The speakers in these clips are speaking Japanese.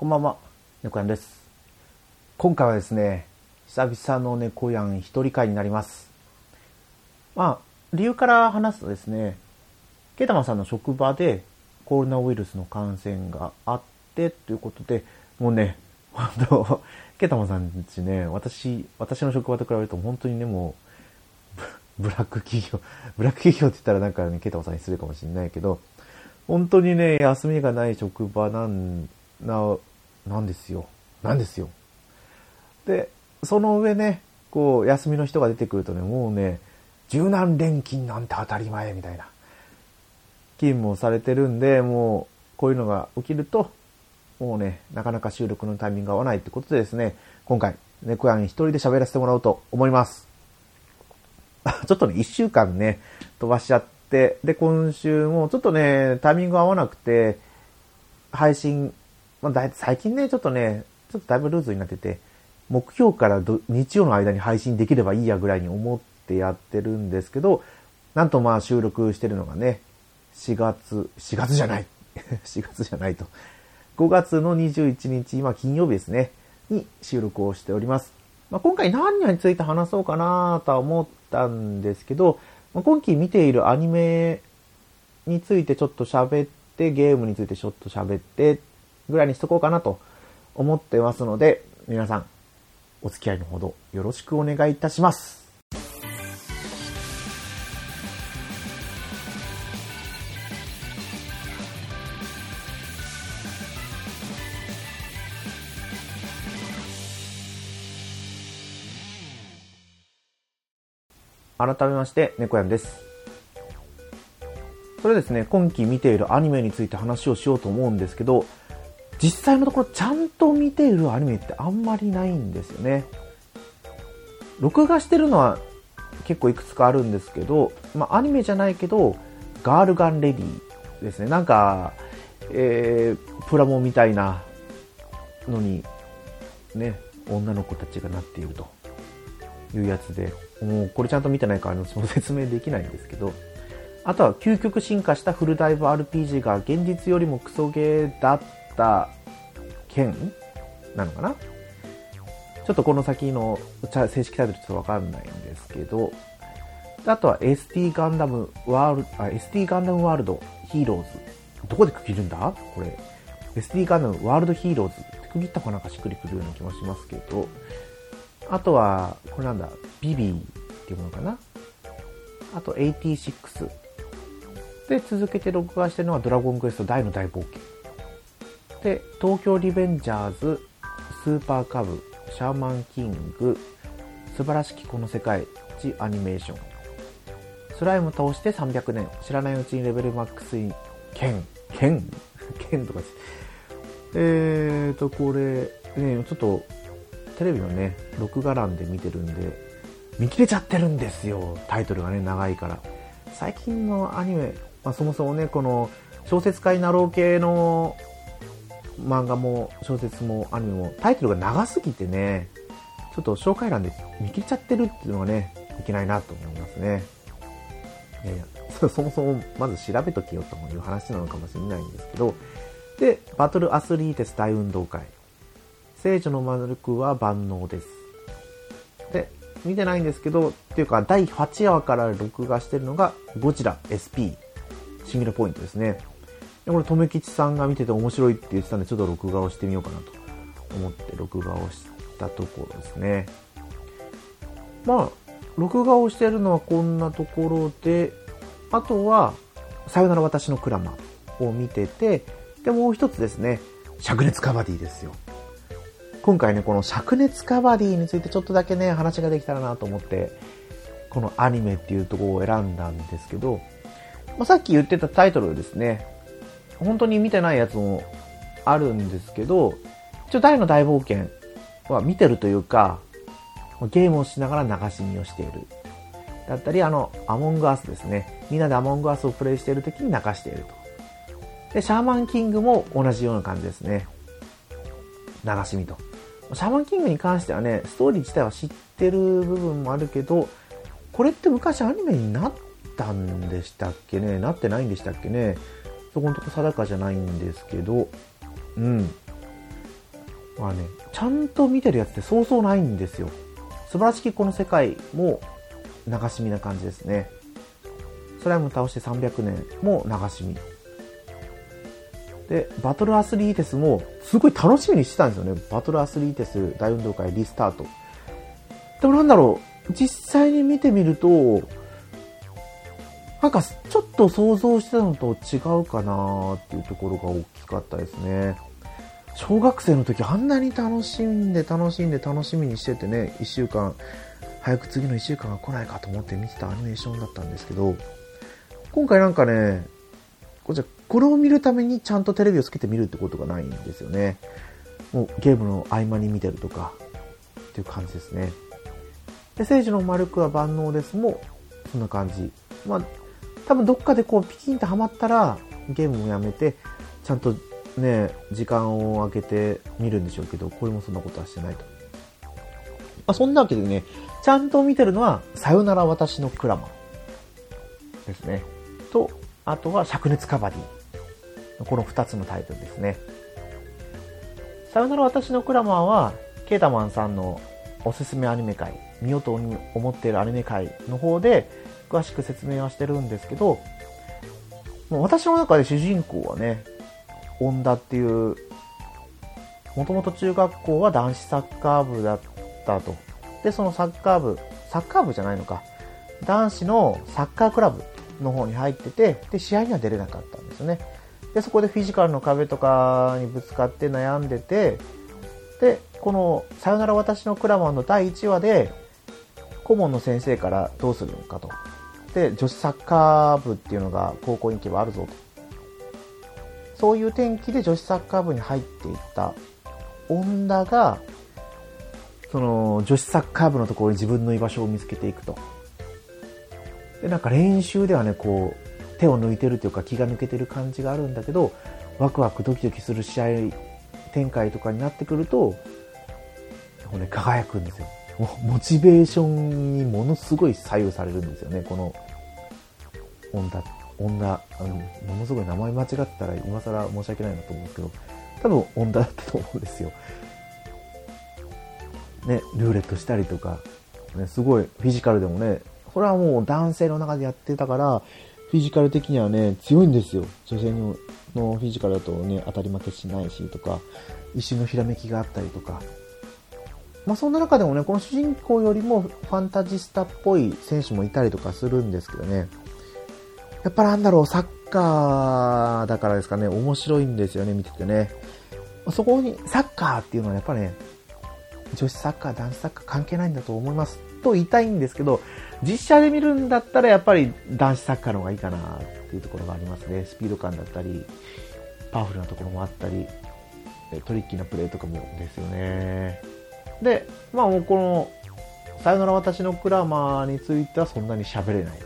こんばんは、猫やんです。今回はですね、久々の猫やん一人会になります。まあ、理由から話すとですね、ケータマさんの職場でコロナウイルスの感染があってということで、もうね、本当ケータマさんちね、私、私の職場と比べると本当にね、もう、ブラック企業、ブラック企業って言ったらなんかね、ケータマさんに失礼かもしれないけど、本当にね、休みがない職場なんななんですよ。なんですよ。で、その上ね、こう、休みの人が出てくるとね、もうね、柔軟連勤なんて当たり前みたいな。勤務をされてるんで、もう、こういうのが起きると、もうね、なかなか収録のタイミングが合わないってことでですね、今回、猫やん一人で喋らせてもらおうと思います。ちょっとね、一週間ね、飛ばしちゃって、で、今週もちょっとね、タイミング合わなくて、配信まあ、だい最近ね、ちょっとね、ちょっとだいぶルーズになってて、目標から日曜の間に配信できればいいやぐらいに思ってやってるんですけど、なんとまあ収録してるのがね、4月、4月じゃない。4月じゃないと。5月の21日、今金曜日ですね、に収録をしております。まあ、今回何について話そうかなとは思ったんですけど、まあ、今期見ているアニメについてちょっと喋って、ゲームについてちょっと喋ってぐらいにしとこうかなと思ってますので、皆さん、お付き合いのほどよろしくお願いいたします。改めまして、猫やんです。それですね、今期見ているアニメについて話をしようと思うんですけど、実際のところちゃんと見ているアニメってあんまりないんですよね。録画してるのは結構いくつかあるんですけど、まあ、アニメじゃないけど、ガールガンレディですね。なんか、えー、プラモみたいなのに、ね、女の子たちがなっているというやつで、もうこれちゃんと見てないから私も説明できないんですけど、あとは究極進化したフルダイブ RPG が現実よりもクソゲーだった件なのかな？ちょっとこの先の正式タイトルちょっとわかんないんですけど、あとは ST ガンダムワールド、あ、ST ガンダムワールドヒーローズ。どこで区切るんだ？これ。ST ガンダムワールドヒーローズって区切ったかな？んかしっくりくるような気もしますけど、あとは、これなんだ、ビビーっていうものかな？あと86。で、続けて録画してるのはドラゴンクエスト大の大冒険。で、東京リベンジャーズ、スーパーカブ、シャーマンキング、素晴らしきこの世界一アニメーション。スライム倒して300年。知らないうちにレベルマックスイン、剣、剣剣とかですえーと、これ、ね、ちょっと、テレビのね、録画欄で見てるんで、見切れちゃってるんですよ。タイトルがね、長いから。最近のアニメ、まあ、そもそもね、この、小説家になろう系の漫画も小説もアニメもタイトルが長すぎてね、ちょっと紹介欄で見切っちゃってるっていうのがね、いけないなと思いますね。いやいや、そもそもまず調べとけよという話なのかもしれないんですけど、で、バトルアスリーテス大運動会。聖女の魔力は万能です。で、見てないんですけど、っていうか第8話から録画してるのがゴジラ SP シングルポイントですね。でこれ、とめきちさんが見てて面白いって言ってたんで、ちょっと録画をしてみようかなと思って録画をしたところですね。まあ、録画をしてるのはこんなところで、あとは、さよなら私のクラマを見てて、で、もう一つですね、灼熱カバディですよ。今回ね、この灼熱カバディについてちょっとだけね、話ができたらなと思って、このアニメっていうところを選んだんですけど、まあ、さっき言ってたタイトルですね、本当に見てないやつもあるんですけど、一応大の大冒険は見てるというか、ゲームをしながら流し見をしている。だったり、あの、アモングアスですね。みんなでアモングアスをプレイしている時に流していると。で、シャーマンキングも同じような感じですね。流し見と。シャーマンキングに関してはね、ストーリー自体は知ってる部分もあるけど、これって昔アニメになったんでしたっけね？なってないんでしたっけね？そこのとこ定かじゃないんですけど、うん。まあね、ちゃんと見てるやつってそうそうないんですよ。素晴らしきこの世界も流し見な感じですね。スライム倒して300年も流し見。で、バトルアスリーテスもすごい楽しみにしてたんですよね。バトルアスリーテス大運動会リスタート。でもなんだろう、実際に見てみると、なんかちょっと想像してたのと違うかなっていうところが大きかったですね。小学生の時あんなに楽しんで楽しんで楽しみにしててね、1週間、早く次の1週間が来ないかと思って見てたアニメーションだったんですけど、今回なんかね、こじゃこれを見るためにちゃんとテレビをつけて見るってことがないんですよね。もうゲームの合間に見てるとか、っていう感じですね。で、聖司の丸くは万能ですも、そんな感じ。まあ、多分どっかでこうピキンとハマったら、ゲームをやめて、ちゃんとね、時間を空けて見るんでしょうけど、これもそんなことはしてないと。まあ、そんなわけでね、ちゃんと見てるのは、さよなら私のクラマですね。と、あとは灼熱カバディ。この2つのタイトルですね。さよなら私のクラマーは、ケータマンさんのおすすめアニメ界、見ようと思っているアニメ界の方で、詳しく説明はしてるんですけど、もう私の中で主人公はね、恩田っていう、もともと中学校は男子サッカー部だったと。で、そのサッカー部、サッカー部じゃないのか。男子のサッカークラブの方に入ってて、で、試合には出れなかったんですよね。で、そこでフィジカルの壁とかにぶつかって悩んでて、で、この、さよなら私のクラマンの第1話で、顧問の先生からどうするのかと。で、女子サッカー部っていうのが高校に行けばあるぞと。そういう天気で女子サッカー部に入っていった女が、その女子サッカー部のところに自分の居場所を見つけていくと。で、なんか練習ではね、こう、手を抜いてるというか気が抜けてる感じがあるんだけど、ワクワクドキドキする試合展開とかになってくると、ね、輝くんですよ。モチベーションにものすごい左右されるんですよね、この女、女、あの、ものすごい名前間違ったら今更申し訳ないなと思うんですけど、多分女だったと思うんですよ。ね、ルーレットしたりとか、ね、すごいフィジカルでもね、これはもう男性の中でやってたから、フィジカル的にはね、強いんですよ。女性のフィジカルだとね、当たり負けしないしとか、一瞬のひらめきがあったりとか。まあそんな中でもね、この主人公よりもファンタジスタっぽい選手もいたりとかするんですけどね。やっぱなんだろう、サッカーだからですかね、面白いんですよね、見ててね。そこに、サッカーっていうのはやっぱね、女子サッカー、男子サッカー関係ないんだと思います。と言いたいんですけど、実写で見るんだったらやっぱり男子サッカーの方がいいかなっていうところがありますね。スピード感だったり、パワフルなところもあったり、トリッキーなプレーとかもですよね。で、まあもうこの、さよなら私のクラマーについてはそんなに喋れない。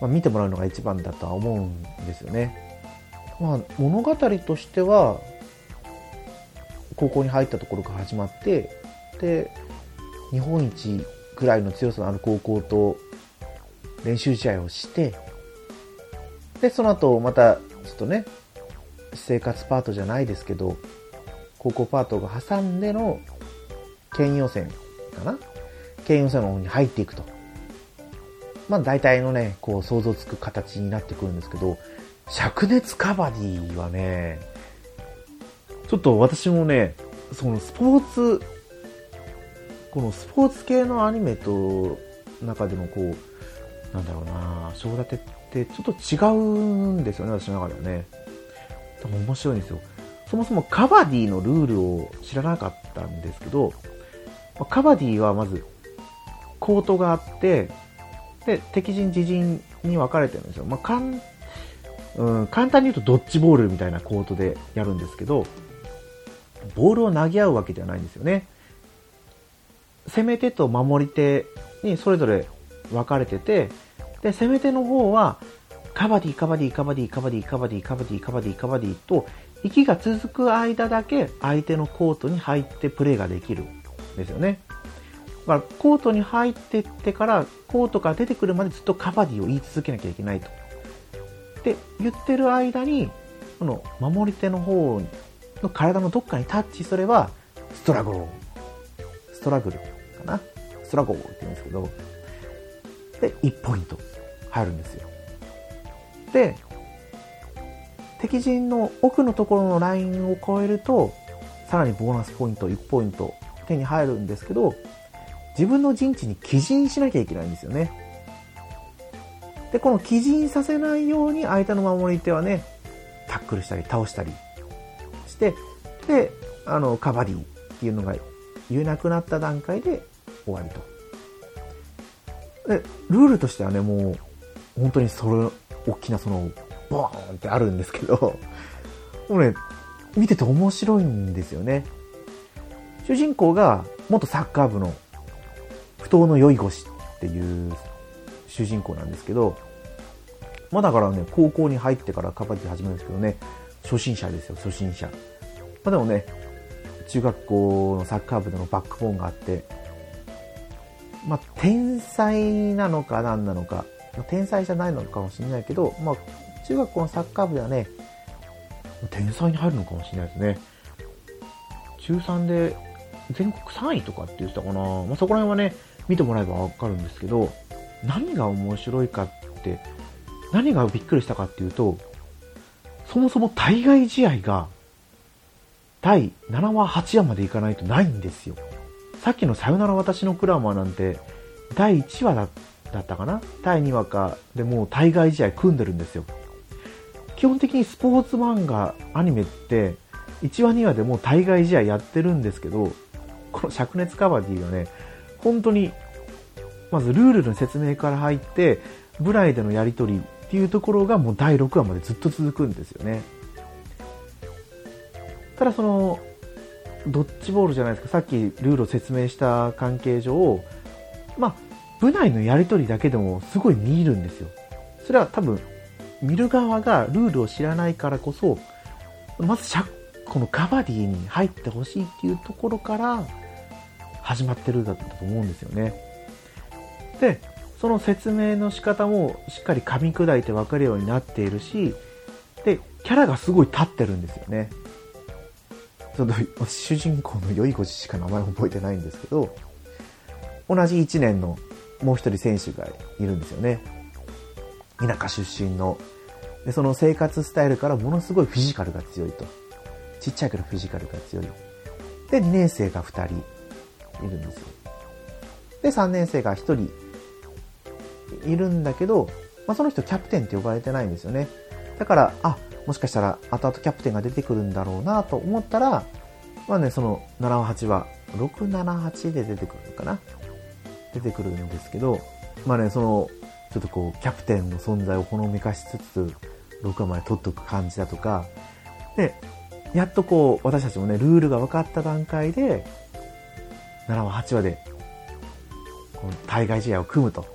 まあ、見てもらうのが一番だとは思うんですよね。まあ物語としては、高校に入ったところから始まって、で、日本一ぐらいの強さのある高校と練習試合をして、で、その後また、ちょっとね、私生活パートじゃないですけど、高校パートが挟んでの県予選かな？県予選の方に入っていくと。まあ大体のね、こう想像つく形になってくるんですけど、灼熱カバディはね、ちょっと私もね、そのスポーツ、このスポーツ系のアニメと中でもこう、なんだろうな、章立てってちょっと違うんですよね、私の中ではね。多分面白いんですよ。そもそもカバディのルールを知らなかったんですけど、カバディはまず、コートがあって、で、敵陣、自陣に分かれてるんですよ。まあ、かん、うん、簡単に言うとドッジボールみたいなコートでやるんですけど、ボールを投げ合うわけではないんですよね。攻め手と守り手にそれぞれ分かれてて、で、攻め手の方は、カバディ、カバディ、カバディ、カバディ、カバディ、カバディ、カバディ、カバディと、息が続く間だけ相手のコートに入ってプレーができるですよね。だから、コートに入ってってから、コートから出てくるまでずっとカバディを言い続けなきゃいけないと。で、言ってる間に、この守り手の方の体のどっかにタッチすれば、ストラゴー。ストラグルかなストラゴーって言うんですけど、で、1ポイント入るんですよ。で、敵陣の奥のところのラインを超えると、さらにボーナスポイント1ポイント手に入るんですけど、自分の陣地に寄陣しなきゃいけないんですよね。で、この寄陣させないように相手の守り手はね、タックルしたり倒したりして、で、あの、カバディっていうのが言えなくなった段階で終わりと。で、ルールとしてはね、もう、本当にそれ、大きなその、ボーンってあるんですけど、もうね、見てて面白いんですよね。主人公が元サッカー部の不当の酔い腰っていう主人公なんですけど、まあだからね、高校に入ってからカバディ始めるんですけどね、初心者ですよ、初心者。まあでもね、中学校のサッカー部でのバックボーンがあって、まあ天才なのか何なのか、天才じゃないのかもしれないけど、まあ中学校のサッカー部ではね、天才に入るのかもしれないですね。中3で全国3位とかって言ってたかな。まあ、そこら辺はね、見てもらえばわかるんですけど、何が面白いかって、何がびっくりしたかっていうと、そもそも対外試合が、第7話、8話までいかないとないんですよ。さっきのさよなら私のクラマーなんて、第1話だったかな？第2話かでもう対外試合組んでるんですよ。基本的にスポーツ漫画、アニメって、1話2話でもう対外試合やってるんですけど、この灼熱カバディがね、本当に、まずルールの説明から入って、ブライでのやりとりっていうところがもう第6話までずっと続くんですよね。ただその、ドッジボールじゃないですか、さっきルールを説明した関係上、まあ、部内のやりとりだけでもすごい見るんですよ。それは多分、見る側がルールを知らないからこそ、まずこのカバディに入ってほしいっていうところから始まってるんだと思うんですよね。で、その説明の仕方もしっかり噛み砕いて分かるようになっているし、で、キャラがすごい立ってるんですよね。その主人公の酔い腰しか名前覚えてないんですけど、同じ1年のもう一人選手がいるんですよね。田舎出身の。で、その生活スタイルからものすごいフィジカルが強いと。ちっちゃいけどフィジカルが強い。で、2年生が2人いるんですよ。で、3年生が1人いるんだけど、まあ、その人キャプテンって呼ばれてないんですよね。だから、あ、もしかしたら後々キャプテンが出てくるんだろうなと思ったら、まあね、その7話8話、6、7、8で出てくるのかな？出てくるんですけど、まあね、その、ちょっとこう、キャプテンの存在をほのめかしつつ、6話まで取っておく感じだとか、で、やっとこう、私たちもね、ルールが分かった段階で、7話、8話で、この対外試合を組むと。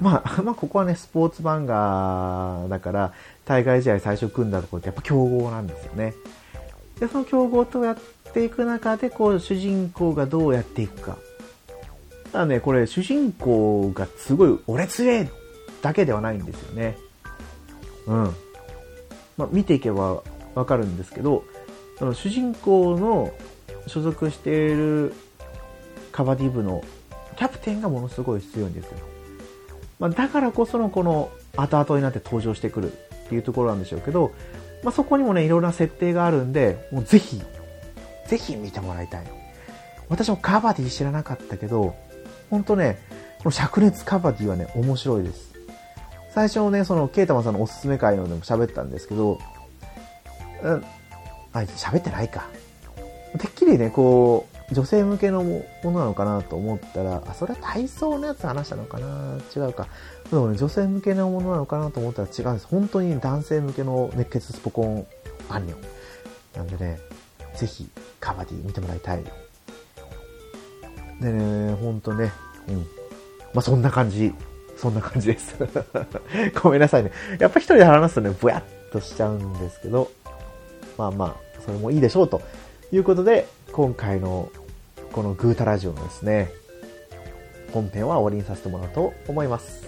まあ、まあ、ここはね、スポーツ漫画だから、対外試合最初組んだところってやっぱ強豪なんですよね。で、その強豪とやっていく中で、こう、主人公がどうやっていくか。ただね、これ、主人公がすごい、俺強えだけではないんですよね。うん。まあ、見ていけばわかるんですけど、その主人公の所属しているカバディ部のキャプテンがものすごい強いんですよ。まあ、だからこそのこの後々になって登場してくるっていうところなんでしょうけど、まあ、そこにもね、いろいろな設定があるんで、もうぜひ、ぜひ見てもらいたい。私もカバディ知らなかったけど、ほんとね、この灼熱カバディはね、面白いです。最初のね、その、ケイタマさんのおすすめ会のでも喋ったんですけど、うん、あ、喋ってないか。てっきりね、こう、女性向けのものなのかなと思ったら、あ、それは体操のやつ話したのかな違うか。でもね、女性向けのものなのかなと思ったら違うんです。本当に男性向けの熱血スポコンアニメ。なんでね、ぜひ、カバディ見てもらいたい。でね、ほんとね、うん。まあ、そんな感じ。そんな感じです。ごめんなさいね。やっぱ一人で話すとね、ぼやっとしちゃうんですけど、まあまあ、それもいいでしょうということで、今回のこのグータラジオのですね、本編は終わりにさせてもらおうと思います。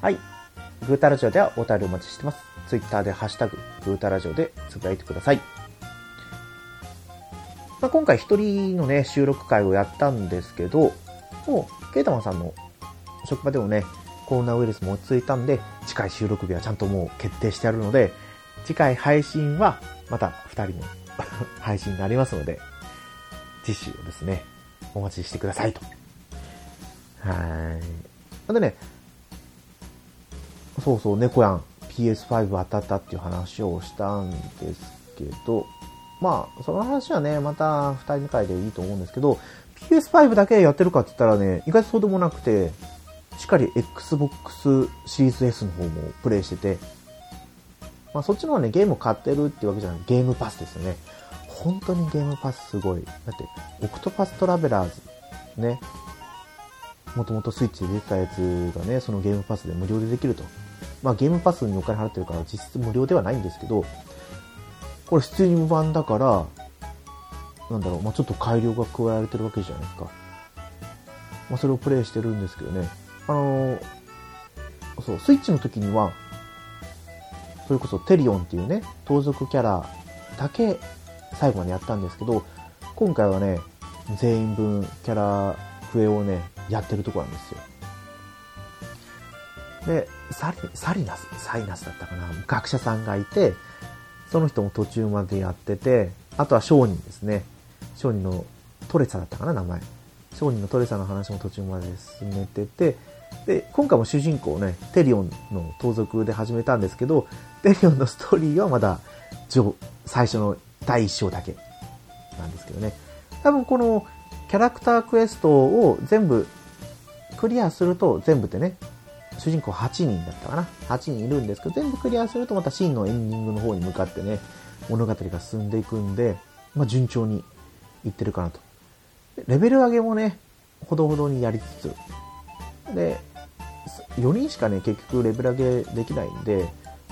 はい。グータラジオではお便りお待ちしてます。ツイッターでハッシュタグ、グータラジオでつぶやいてください。まあ、今回一人のね、収録会をやったんですけど、もう、ケイタマさんの職場でもね、コロナウイルスも落ち着いたんで、次回収録日はちゃんともう決定してあるので、次回配信はまた二人の 配信になりますので、次週をですね、お待ちしてくださいと。はい。でね、そうそう、猫やん PS5 当たったっていう話をしたんですけど、まあ、その話はね、また二人会でいいと思うんですけど、PS5 だけやってるかって言ったらね、意外とそうでもなくて、しっかり Xbox シリーズ S の方もプレイしてて、まあそっちの方はね、ゲームを買ってるってわけじゃない、ゲームパスですよね。本当にゲームパスすごい。だって、オクトパストラベラーズ、ね、もともとスイッチで出てたやつがね、そのゲームパスで無料でできると。まあゲームパスにお金払ってるから実質無料ではないんですけど、これスチーム版だから、なんだろう、まあちょっと改良が加えられてるわけじゃないですか。まあそれをプレイしてるんですけどね。あのー、そう、スイッチの時には、それこそテリオンっていうね、盗賊キャラだけ最後までやったんですけど、今回はね、全員分キャラ笛をね、やってるとこなんですよ。で、サリ、サリナス、サイナスだったかな、学者さんがいて、その人も途中までやってて、あとは商人ですね。商人のトレサだったかな、名前。商人のトレサの話も途中まで進めてて、で、今回も主人公ね、テリオンの盗賊で始めたんですけど、テリオンのストーリーはまだ、最初の第一章だけなんですけどね。多分このキャラクタークエストを全部クリアすると、全部でね、主人公8人だったかな。8人いるんですけど、全部クリアするとまた真のエンディングの方に向かってね、物語が進んでいくんで、まあ順調にいってるかなと。レベル上げもね、ほどほどにやりつつ、で、4人しかね、結局レベル上げできないんで、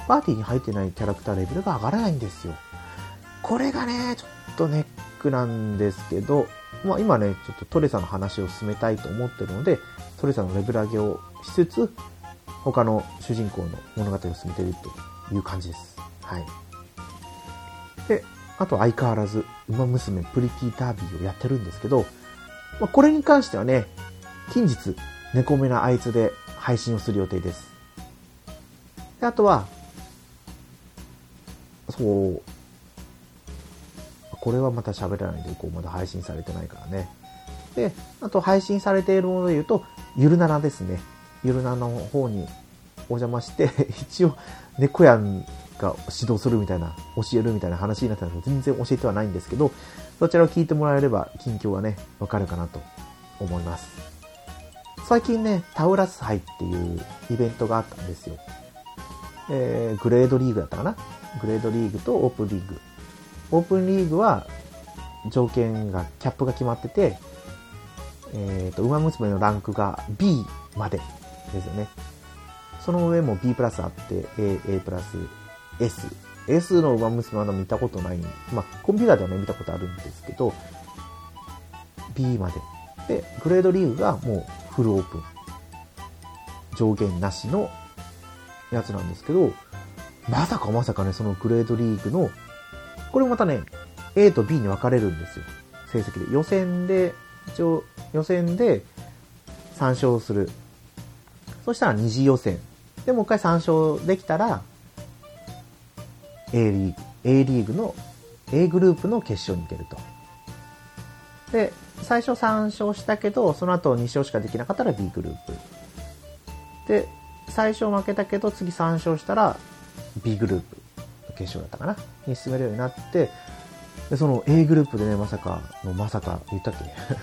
パーティーに入ってないキャラクターレベルが上がらないんですよ。これがね、ちょっとネックなんですけど、まあ今ね、ちょっとトレサの話を進めたいと思ってるので、トレサのレベル上げをしつつ、他の主人公の物語を進めているという感じです。はい。で、あと相変わらず、馬娘プリティダービーをやってるんですけど、まあ、これに関してはね、近日、猫目なあいつで配信をする予定です。であとは、そう、これはまた喋らないでいこう。まだ配信されてないからね。で、あと配信されているもので言うと、ゆるならですね。ゆるなの方にお邪魔して、一応、猫やんが指導するみたいな、教えるみたいな話になったのですけど、全然教えてはないんですけど、そちらを聞いてもらえれば、近況がね、わかるかなと思います。最近ね、タウラス杯っていうイベントがあったんですよ。えー、グレードリーグだったかな？グレードリーグとオープンリーグ。オープンリーグは条件が、キャップが決まってて、えっ、ー、と、馬娘のランクが B までですよね。その上も B プラスあって、A、A プラス S。S の馬娘まだ見たことない。まあ、コンピューターではね、見たことあるんですけど、B まで。で、グレードリーグがもうフルオープン。上限なしのやつなんですけど、まさかまさかね、そのグレードリーグの、これもまたね、A と B に分かれるんですよ。成績で。予選で、一応、予選で3勝する。そしたら二次予選。で、もう一回3勝できたら、A リーグ、A リーグの A グループの決勝に行けると。で、最初3勝したけど、その後2勝しかできなかったら B グループ。で、最初負けたけど、次3勝したら B グループ決勝だったかなに進めるようになって、で、その A グループでね、まさかの、まさか、言ったっ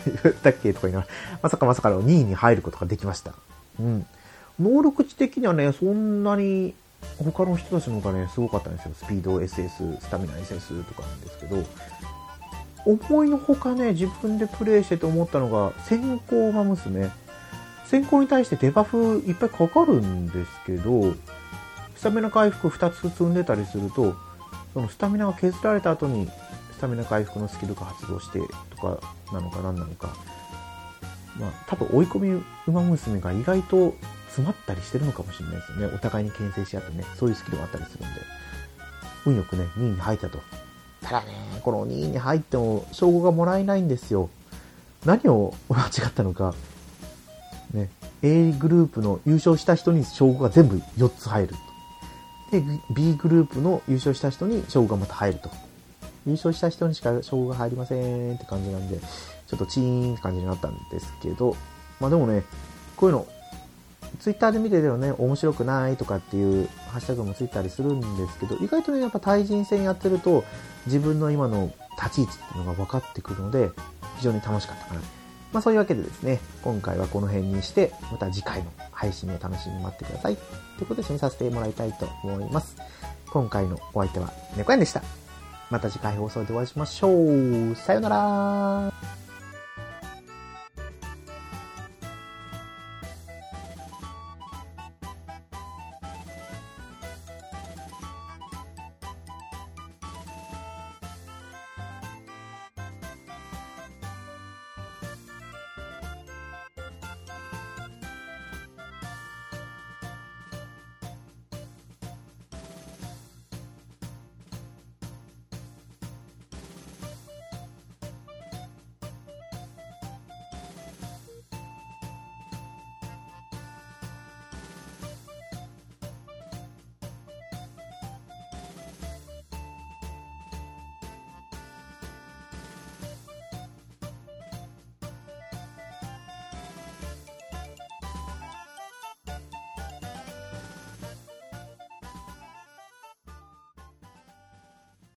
け？言ったっけ？とか言いながら、まさかまさかの2位に入ることができました。うん。能力値的にはね、そんなに他の人たちの方がね、すごかったんですよ。スピード SS、スタミナ SS とかなんですけど、思いのほかね、自分でプレイしてて思ったのが、先行馬娘。先行に対してデバフいっぱいかかるんですけど、スタミナ回復2つ積んでたりすると、そのスタミナが削られた後に、スタミナ回復のスキルが発動してとかなのか何なのか。まあ、多分追い込み馬娘が意外と集まったりしてるのかもしれないですよね。お互いに牽制し合ってね、そういうスキルがあったりするんで。運よくね、2位に入ったと。ただね、この2位に入っても、称号がもらえないんですよ。何を 間違ったのか。ね、A グループの優勝した人に称号が全部4つ入ると。で、B グループの優勝した人に称号がまた入ると。優勝した人にしか称号が入りませんって感じなんで、ちょっとチーンって感じになったんですけど、まあでもね、こういうの、ツイッターで見ててもね、面白くないとかっていうハッシュタグもついたりするんですけど、意外とね、やっぱ対人戦やってると、自分の今の立ち位置っていうのが分かってくるので、非常に楽しかったかな。まあそういうわけでですね、今回はこの辺にして、また次回の配信を楽しみに待ってください。ということで、一緒にさせてもらいたいと思います。今回のお相手は猫やんでした。また次回放送でお会いしましょう。さよなら